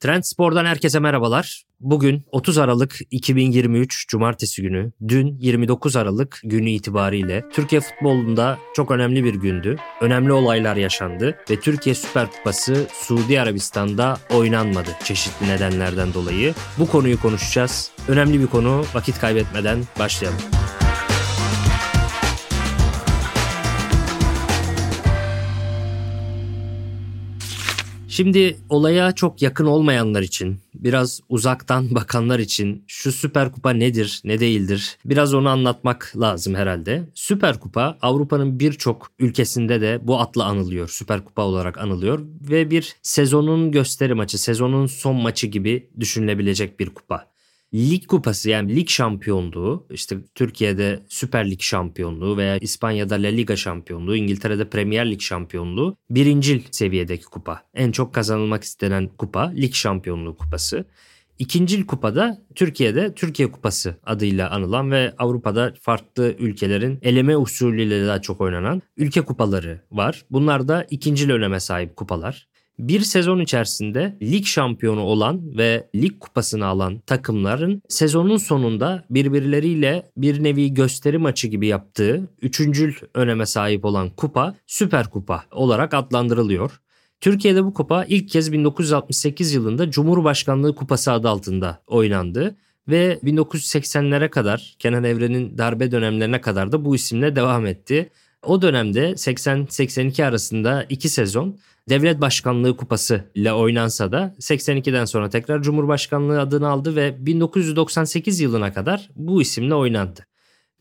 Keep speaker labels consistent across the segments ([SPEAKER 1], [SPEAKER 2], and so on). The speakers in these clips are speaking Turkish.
[SPEAKER 1] Trend Spor'dan herkese merhabalar. Bugün 30 Aralık 2023 Cumartesi günü, dün 29 Aralık günü itibariyle Türkiye futbolunda çok önemli bir gündü. Önemli olaylar yaşandı ve Türkiye Süper Kupası Suudi Arabistan'da oynanmadı çeşitli nedenlerden dolayı. Bu konuyu konuşacağız. Önemli bir konu. Vakit kaybetmeden başlayalım. Şimdi olaya çok yakın olmayanlar için, biraz uzaktan bakanlar için şu Süper Kupa nedir, ne değildir? Biraz onu anlatmak lazım herhalde. Süper Kupa Avrupa'nın birçok ülkesinde de bu adla anılıyor. Süper Kupa olarak anılıyor ve bir sezonun gösteri maçı, sezonun son maçı gibi düşünülebilecek bir kupa lig kupası yani lig şampiyonluğu işte Türkiye'de Süper Lig şampiyonluğu veya İspanya'da La Liga şampiyonluğu, İngiltere'de Premier Lig şampiyonluğu birincil seviyedeki kupa. En çok kazanılmak istenen kupa lig şampiyonluğu kupası. İkincil kupada Türkiye'de Türkiye Kupası adıyla anılan ve Avrupa'da farklı ülkelerin eleme usulüyle daha çok oynanan ülke kupaları var. Bunlar da ikincil öneme sahip kupalar bir sezon içerisinde lig şampiyonu olan ve lig kupasını alan takımların sezonun sonunda birbirleriyle bir nevi gösteri maçı gibi yaptığı üçüncül öneme sahip olan kupa Süper Kupa olarak adlandırılıyor. Türkiye'de bu kupa ilk kez 1968 yılında Cumhurbaşkanlığı Kupası adı altında oynandı ve 1980'lere kadar Kenan Evren'in darbe dönemlerine kadar da bu isimle devam etti. O dönemde 80-82 arasında iki sezon Devlet Başkanlığı Kupası ile oynansa da 82'den sonra tekrar Cumhurbaşkanlığı adını aldı ve 1998 yılına kadar bu isimle oynandı.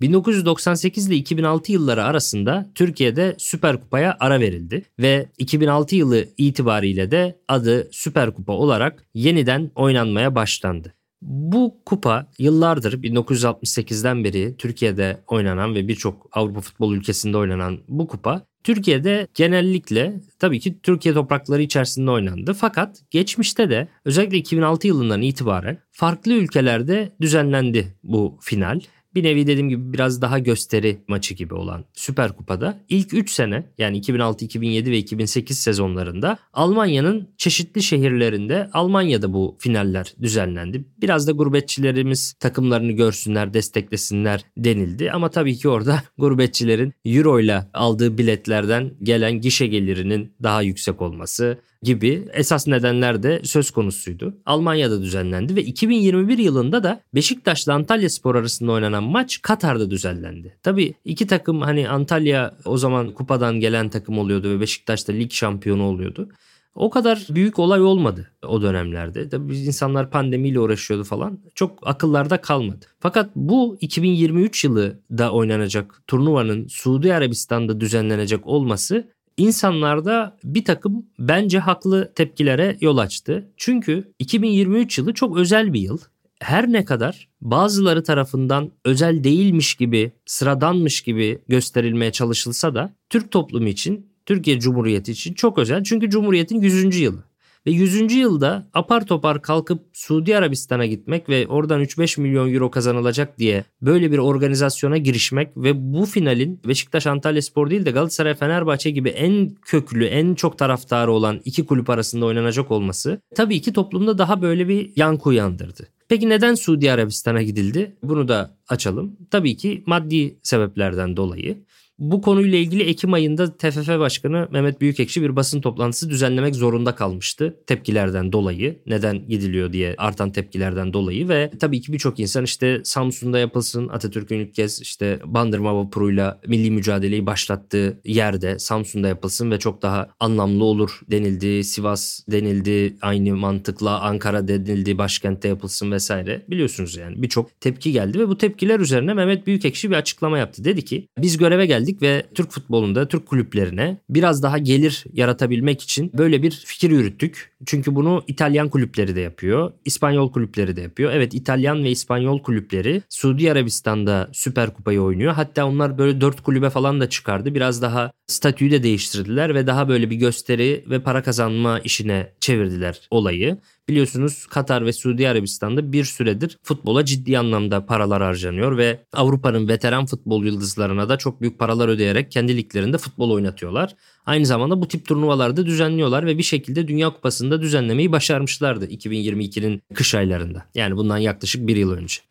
[SPEAKER 1] 1998 ile 2006 yılları arasında Türkiye'de Süper Kupa'ya ara verildi ve 2006 yılı itibariyle de adı Süper Kupa olarak yeniden oynanmaya başlandı. Bu kupa yıllardır 1968'den beri Türkiye'de oynanan ve birçok Avrupa futbol ülkesinde oynanan bu kupa Türkiye'de genellikle tabii ki Türkiye toprakları içerisinde oynandı. Fakat geçmişte de özellikle 2006 yılından itibaren farklı ülkelerde düzenlendi bu final bir nevi dediğim gibi biraz daha gösteri maçı gibi olan Süper Kupa'da ilk 3 sene yani 2006, 2007 ve 2008 sezonlarında Almanya'nın çeşitli şehirlerinde Almanya'da bu finaller düzenlendi. Biraz da gurbetçilerimiz takımlarını görsünler, desteklesinler denildi ama tabii ki orada gurbetçilerin euro ile aldığı biletlerden gelen gişe gelirinin daha yüksek olması, gibi esas nedenler de söz konusuydu. Almanya'da düzenlendi ve 2021 yılında da Beşiktaş'la Antalya Spor arasında oynanan maç Katar'da düzenlendi. Tabii iki takım hani Antalya o zaman kupadan gelen takım oluyordu ve Beşiktaş da lig şampiyonu oluyordu. O kadar büyük olay olmadı o dönemlerde. Tabii insanlar pandemiyle uğraşıyordu falan. Çok akıllarda kalmadı. Fakat bu 2023 yılı da oynanacak turnuvanın Suudi Arabistan'da düzenlenecek olması insanlarda bir takım bence haklı tepkilere yol açtı. Çünkü 2023 yılı çok özel bir yıl. Her ne kadar bazıları tarafından özel değilmiş gibi, sıradanmış gibi gösterilmeye çalışılsa da Türk toplumu için, Türkiye Cumhuriyeti için çok özel. Çünkü Cumhuriyet'in 100. yılı. Ve 100. yılda apar topar kalkıp Suudi Arabistan'a gitmek ve oradan 3-5 milyon euro kazanılacak diye böyle bir organizasyona girişmek ve bu finalin Beşiktaş Antalya Spor değil de Galatasaray Fenerbahçe gibi en köklü, en çok taraftarı olan iki kulüp arasında oynanacak olması tabii ki toplumda daha böyle bir yankı uyandırdı. Peki neden Suudi Arabistan'a gidildi? Bunu da açalım. Tabii ki maddi sebeplerden dolayı. Bu konuyla ilgili Ekim ayında TFF Başkanı Mehmet Büyükekşi bir basın toplantısı düzenlemek zorunda kalmıştı. Tepkilerden dolayı. Neden gidiliyor diye artan tepkilerden dolayı ve tabii ki birçok insan işte Samsun'da yapılsın Atatürk'ün ilk kez işte Bandırma vapuruyla milli mücadeleyi başlattığı yerde Samsun'da yapılsın ve çok daha anlamlı olur denildi. Sivas denildi aynı mantıkla Ankara denildi başkentte yapılsın vesaire. Biliyorsunuz yani birçok tepki geldi ve bu tepkiler üzerine Mehmet Büyükekşi bir açıklama yaptı. Dedi ki biz göreve geldik ve Türk futbolunda Türk kulüplerine biraz daha gelir yaratabilmek için böyle bir fikir yürüttük. Çünkü bunu İtalyan kulüpleri de yapıyor. İspanyol kulüpleri de yapıyor. Evet İtalyan ve İspanyol kulüpleri Suudi Arabistan'da Süper Kupayı oynuyor. Hatta onlar böyle dört kulübe falan da çıkardı. Biraz daha statüyü de değiştirdiler ve daha böyle bir gösteri ve para kazanma işine çevirdiler olayı. Biliyorsunuz Katar ve Suudi Arabistan'da bir süredir futbola ciddi anlamda paralar harcanıyor ve Avrupa'nın veteran futbol yıldızlarına da çok büyük paralar ödeyerek kendi liglerinde futbol oynatıyorlar. Aynı zamanda bu tip turnuvalarda düzenliyorlar ve bir şekilde Dünya Kupası'nda düzenlemeyi başarmışlardı 2022'nin kış aylarında. Yani bundan yaklaşık bir yıl önce.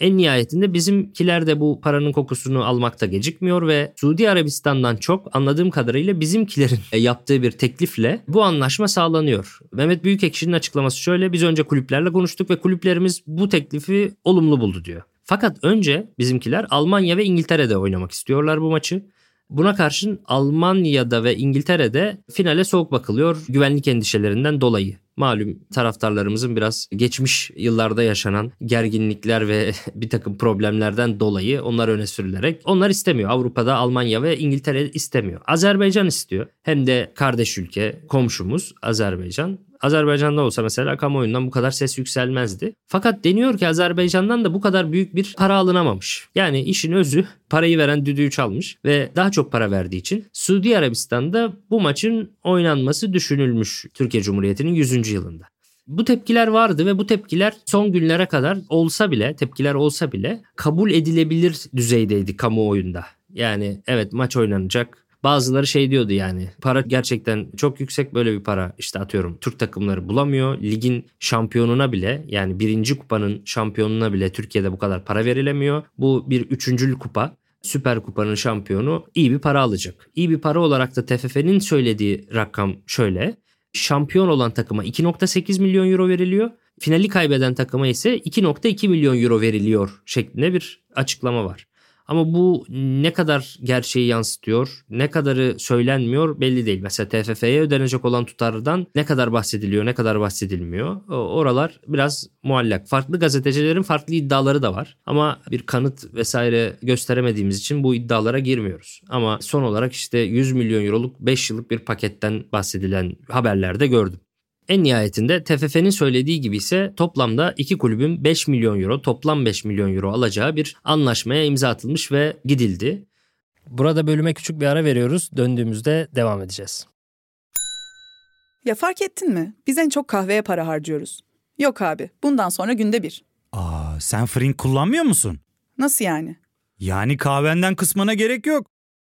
[SPEAKER 1] En nihayetinde bizimkiler de bu paranın kokusunu almakta gecikmiyor ve Suudi Arabistan'dan çok anladığım kadarıyla bizimkilerin yaptığı bir teklifle bu anlaşma sağlanıyor. Mehmet Büyükekşi'nin açıklaması şöyle biz önce kulüplerle konuştuk ve kulüplerimiz bu teklifi olumlu buldu diyor. Fakat önce bizimkiler Almanya ve İngiltere'de oynamak istiyorlar bu maçı. Buna karşın Almanya'da ve İngiltere'de finale soğuk bakılıyor güvenlik endişelerinden dolayı. Malum taraftarlarımızın biraz geçmiş yıllarda yaşanan gerginlikler ve bir takım problemlerden dolayı onlar öne sürülerek onlar istemiyor. Avrupa'da Almanya ve İngiltere istemiyor. Azerbaycan istiyor. Hem de kardeş ülke, komşumuz Azerbaycan. Azerbaycan'da olsa mesela kamuoyundan bu kadar ses yükselmezdi. Fakat deniyor ki Azerbaycan'dan da bu kadar büyük bir para alınamamış. Yani işin özü parayı veren düdüğü çalmış ve daha çok para verdiği için Suudi Arabistan'da bu maçın oynanması düşünülmüş Türkiye Cumhuriyeti'nin 100. yılında. Bu tepkiler vardı ve bu tepkiler son günlere kadar olsa bile, tepkiler olsa bile kabul edilebilir düzeydeydi kamuoyunda. Yani evet maç oynanacak, Bazıları şey diyordu yani para gerçekten çok yüksek böyle bir para işte atıyorum Türk takımları bulamıyor. Ligin şampiyonuna bile yani birinci kupanın şampiyonuna bile Türkiye'de bu kadar para verilemiyor. Bu bir üçüncül kupa. Süper Kupa'nın şampiyonu iyi bir para alacak. İyi bir para olarak da TFF'nin söylediği rakam şöyle. Şampiyon olan takıma 2.8 milyon euro veriliyor. Finali kaybeden takıma ise 2.2 milyon euro veriliyor şeklinde bir açıklama var. Ama bu ne kadar gerçeği yansıtıyor, ne kadarı söylenmiyor belli değil. Mesela TFF'ye ödenecek olan tutardan ne kadar bahsediliyor, ne kadar bahsedilmiyor. Oralar biraz muallak. Farklı gazetecilerin farklı iddiaları da var. Ama bir kanıt vesaire gösteremediğimiz için bu iddialara girmiyoruz. Ama son olarak işte 100 milyon euroluk 5 yıllık bir paketten bahsedilen haberlerde gördüm. En nihayetinde TFF'nin söylediği gibi ise toplamda iki kulübün 5 milyon euro toplam 5 milyon euro alacağı bir anlaşmaya imza atılmış ve gidildi.
[SPEAKER 2] Burada bölüme küçük bir ara veriyoruz. Döndüğümüzde devam edeceğiz.
[SPEAKER 3] Ya fark ettin mi? Biz en çok kahveye para harcıyoruz. Yok abi, bundan sonra günde bir.
[SPEAKER 4] Aa, sen Frink kullanmıyor musun?
[SPEAKER 3] Nasıl yani?
[SPEAKER 4] Yani kahvenden kısmına gerek yok.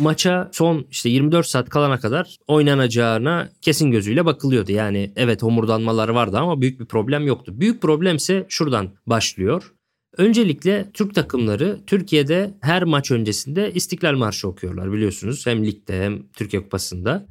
[SPEAKER 1] Maça son işte 24 saat kalana kadar oynanacağına kesin gözüyle bakılıyordu. Yani evet homurdanmalar vardı ama büyük bir problem yoktu. Büyük problem ise şuradan başlıyor. Öncelikle Türk takımları Türkiye'de her maç öncesinde İstiklal Marşı okuyorlar biliyorsunuz. Hem ligde hem Türkiye Kupası'nda.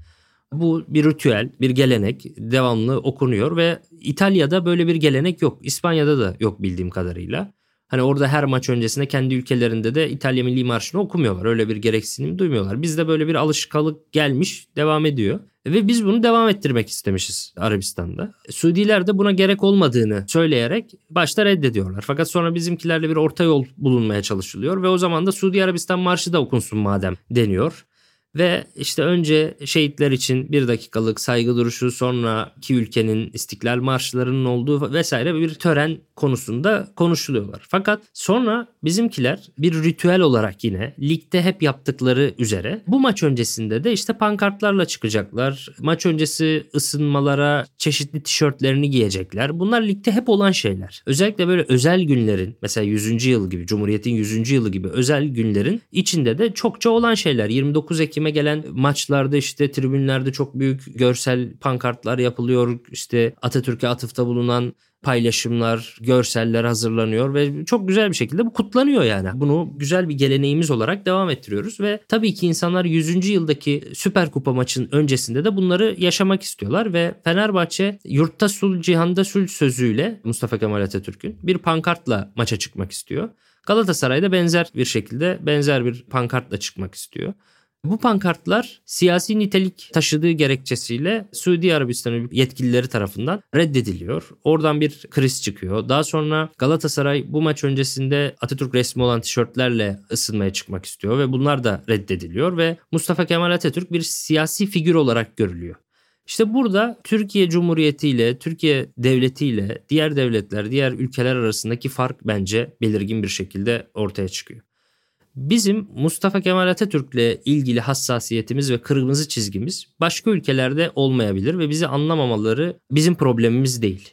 [SPEAKER 1] Bu bir ritüel, bir gelenek devamlı okunuyor ve İtalya'da böyle bir gelenek yok. İspanya'da da yok bildiğim kadarıyla. Hani orada her maç öncesinde kendi ülkelerinde de İtalya Milli Marşı'nı okumuyorlar. Öyle bir gereksinim duymuyorlar. Bizde böyle bir alışkanlık gelmiş devam ediyor. Ve biz bunu devam ettirmek istemişiz Arabistan'da. Suudiler de buna gerek olmadığını söyleyerek başta reddediyorlar. Fakat sonra bizimkilerle bir orta yol bulunmaya çalışılıyor ve o zaman da Suudi Arabistan marşı da okunsun madem deniyor. Ve işte önce şehitler için bir dakikalık saygı duruşu sonra iki ülkenin istiklal marşlarının olduğu vesaire bir tören konusunda konuşuluyorlar. Fakat sonra bizimkiler bir ritüel olarak yine ligde hep yaptıkları üzere bu maç öncesinde de işte pankartlarla çıkacaklar. Maç öncesi ısınmalara çeşitli tişörtlerini giyecekler. Bunlar ligde hep olan şeyler. Özellikle böyle özel günlerin mesela 100. yıl gibi Cumhuriyet'in 100. yılı gibi özel günlerin içinde de çokça olan şeyler. 29 Ekim'e gelen maçlarda işte tribünlerde çok büyük görsel pankartlar yapılıyor. İşte Atatürk'e atıfta bulunan paylaşımlar, görseller hazırlanıyor ve çok güzel bir şekilde bu kutlanıyor yani. Bunu güzel bir geleneğimiz olarak devam ettiriyoruz ve tabii ki insanlar 100. yıldaki Süper Kupa maçın öncesinde de bunları yaşamak istiyorlar ve Fenerbahçe yurtta sul cihanda sul sözüyle Mustafa Kemal Atatürk'ün bir pankartla maça çıkmak istiyor. Galatasaray'da benzer bir şekilde benzer bir pankartla çıkmak istiyor. Bu pankartlar siyasi nitelik taşıdığı gerekçesiyle Suudi Arabistan yetkilileri tarafından reddediliyor. Oradan bir kriz çıkıyor. Daha sonra Galatasaray bu maç öncesinde Atatürk resmi olan tişörtlerle ısınmaya çıkmak istiyor ve bunlar da reddediliyor ve Mustafa Kemal Atatürk bir siyasi figür olarak görülüyor. İşte burada Türkiye Cumhuriyeti ile Türkiye Devleti ile diğer devletler, diğer ülkeler arasındaki fark bence belirgin bir şekilde ortaya çıkıyor. Bizim Mustafa Kemal Atatürk'le ilgili hassasiyetimiz ve kırmızı çizgimiz başka ülkelerde olmayabilir ve bizi anlamamaları bizim problemimiz değil.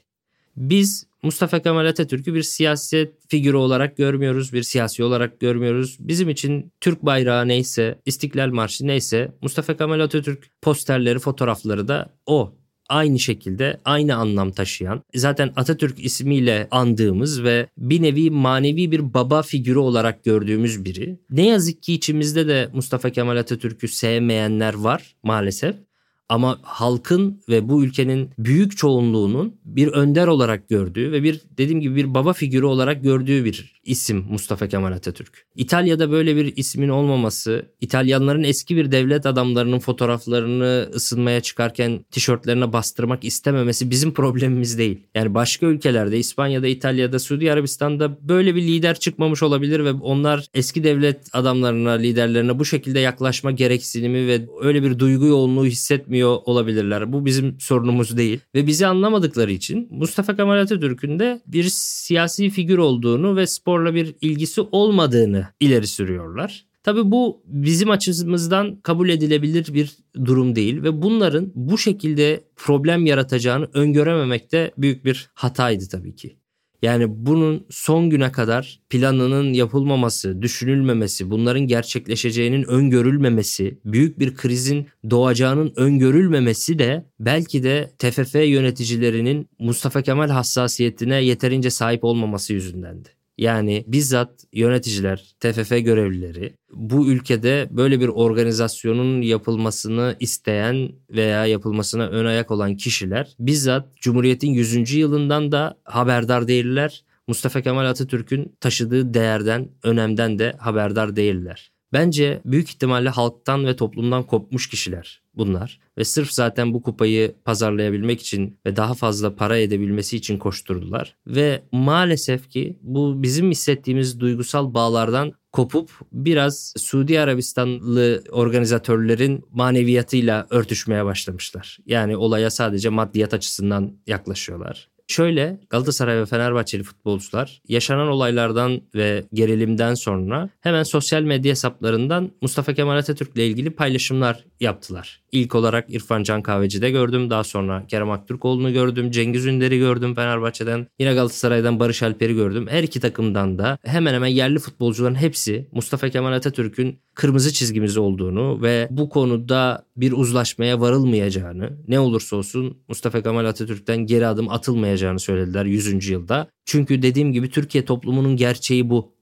[SPEAKER 1] Biz Mustafa Kemal Atatürk'ü bir siyaset figürü olarak görmüyoruz, bir siyasi olarak görmüyoruz. Bizim için Türk bayrağı neyse, İstiklal Marşı neyse Mustafa Kemal Atatürk posterleri, fotoğrafları da o aynı şekilde aynı anlam taşıyan zaten Atatürk ismiyle andığımız ve bir nevi manevi bir baba figürü olarak gördüğümüz biri. Ne yazık ki içimizde de Mustafa Kemal Atatürk'ü sevmeyenler var maalesef. Ama halkın ve bu ülkenin büyük çoğunluğunun bir önder olarak gördüğü ve bir dediğim gibi bir baba figürü olarak gördüğü bir isim Mustafa Kemal Atatürk. İtalya'da böyle bir ismin olmaması, İtalyanların eski bir devlet adamlarının fotoğraflarını ısınmaya çıkarken tişörtlerine bastırmak istememesi bizim problemimiz değil. Yani başka ülkelerde İspanya'da, İtalya'da, Suudi Arabistan'da böyle bir lider çıkmamış olabilir ve onlar eski devlet adamlarına, liderlerine bu şekilde yaklaşma gereksinimi ve öyle bir duygu yoğunluğu hissetmiyor olabilirler. Bu bizim sorunumuz değil. Ve bizi anlamadıkları için Mustafa Kemal Atatürk'ün de bir siyasi figür olduğunu ve spor sporla bir ilgisi olmadığını ileri sürüyorlar. Tabi bu bizim açımızdan kabul edilebilir bir durum değil ve bunların bu şekilde problem yaratacağını öngörememek de büyük bir hataydı tabii ki. Yani bunun son güne kadar planının yapılmaması, düşünülmemesi, bunların gerçekleşeceğinin öngörülmemesi, büyük bir krizin doğacağının öngörülmemesi de belki de TFF yöneticilerinin Mustafa Kemal hassasiyetine yeterince sahip olmaması yüzündendi. Yani bizzat yöneticiler, TFF görevlileri bu ülkede böyle bir organizasyonun yapılmasını isteyen veya yapılmasına ön ayak olan kişiler bizzat Cumhuriyet'in 100. yılından da haberdar değiller. Mustafa Kemal Atatürk'ün taşıdığı değerden, önemden de haberdar değiller. Bence büyük ihtimalle halktan ve toplumdan kopmuş kişiler bunlar ve sırf zaten bu kupayı pazarlayabilmek için ve daha fazla para edebilmesi için koşturdular ve maalesef ki bu bizim hissettiğimiz duygusal bağlardan kopup biraz Suudi Arabistanlı organizatörlerin maneviyatıyla örtüşmeye başlamışlar. Yani olaya sadece maddiyat açısından yaklaşıyorlar. Şöyle Galatasaray ve Fenerbahçeli futbolcular yaşanan olaylardan ve gerilimden sonra hemen sosyal medya hesaplarından Mustafa Kemal Atatürk ile ilgili paylaşımlar yaptılar. İlk olarak İrfan Can Kahveci'de gördüm. Daha sonra Kerem Aktürkoğlu'nu gördüm. Cengiz Ünder'i gördüm Fenerbahçe'den. Yine Galatasaray'dan Barış Alper'i gördüm. Her iki takımdan da hemen hemen yerli futbolcuların hepsi Mustafa Kemal Atatürk'ün kırmızı çizgimiz olduğunu ve bu konuda bir uzlaşmaya varılmayacağını ne olursa olsun Mustafa Kemal Atatürk'ten geri adım atılmayacağını söylediler 100. yılda. Çünkü dediğim gibi Türkiye toplumunun gerçeği bu.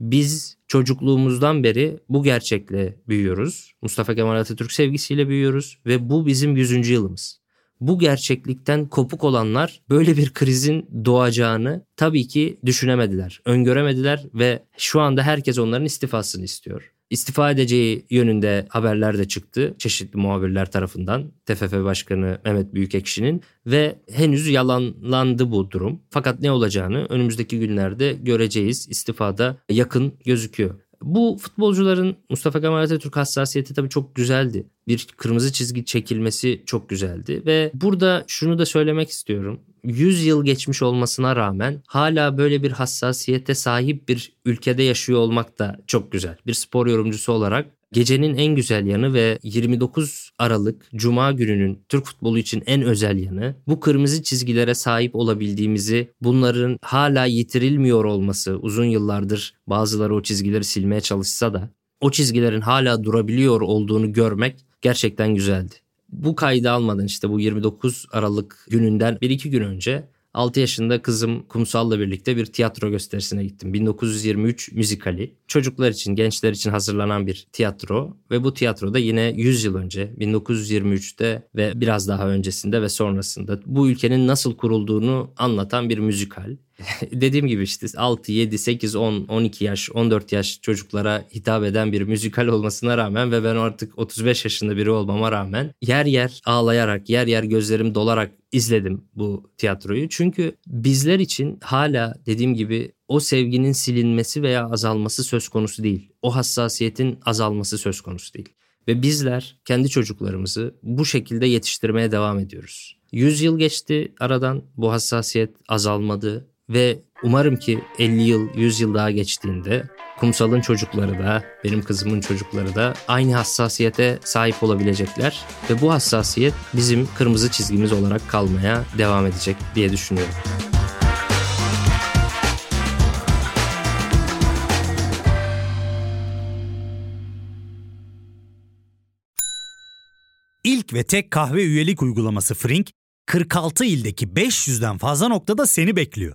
[SPEAKER 1] Biz çocukluğumuzdan beri bu gerçekle büyüyoruz. Mustafa Kemal Atatürk sevgisiyle büyüyoruz ve bu bizim 100. yılımız. Bu gerçeklikten kopuk olanlar böyle bir krizin doğacağını tabii ki düşünemediler, öngöremediler ve şu anda herkes onların istifasını istiyor. İstifa edeceği yönünde haberler de çıktı çeşitli muhabirler tarafından. TFF Başkanı Mehmet Büyükekşi'nin ve henüz yalanlandı bu durum. Fakat ne olacağını önümüzdeki günlerde göreceğiz. İstifada yakın gözüküyor. Bu futbolcuların Mustafa Kemal Atatürk hassasiyeti tabii çok güzeldi. Bir kırmızı çizgi çekilmesi çok güzeldi ve burada şunu da söylemek istiyorum. 100 yıl geçmiş olmasına rağmen hala böyle bir hassasiyete sahip bir ülkede yaşıyor olmak da çok güzel. Bir spor yorumcusu olarak Gecenin en güzel yanı ve 29 Aralık Cuma gününün Türk futbolu için en özel yanı bu kırmızı çizgilere sahip olabildiğimizi, bunların hala yitirilmiyor olması, uzun yıllardır bazıları o çizgileri silmeye çalışsa da o çizgilerin hala durabiliyor olduğunu görmek gerçekten güzeldi. Bu kaydı almadan işte bu 29 Aralık gününden 1-2 gün önce 6 yaşında kızım Kumsal'la birlikte bir tiyatro gösterisine gittim. 1923 müzikali. Çocuklar için, gençler için hazırlanan bir tiyatro ve bu tiyatroda yine 100 yıl önce 1923'te ve biraz daha öncesinde ve sonrasında bu ülkenin nasıl kurulduğunu anlatan bir müzikal. dediğim gibi işte 6, 7, 8, 10, 12 yaş, 14 yaş çocuklara hitap eden bir müzikal olmasına rağmen ve ben artık 35 yaşında biri olmama rağmen yer yer ağlayarak, yer yer gözlerim dolarak izledim bu tiyatroyu. Çünkü bizler için hala dediğim gibi o sevginin silinmesi veya azalması söz konusu değil. O hassasiyetin azalması söz konusu değil. Ve bizler kendi çocuklarımızı bu şekilde yetiştirmeye devam ediyoruz. 100 yıl geçti aradan bu hassasiyet azalmadı ve umarım ki 50 yıl 100 yıl daha geçtiğinde kumsalın çocukları da benim kızımın çocukları da aynı hassasiyete sahip olabilecekler ve bu hassasiyet bizim kırmızı çizgimiz olarak kalmaya devam edecek diye düşünüyorum.
[SPEAKER 4] İlk ve tek kahve üyelik uygulaması Frink, 46 ildeki 500'den fazla noktada seni bekliyor.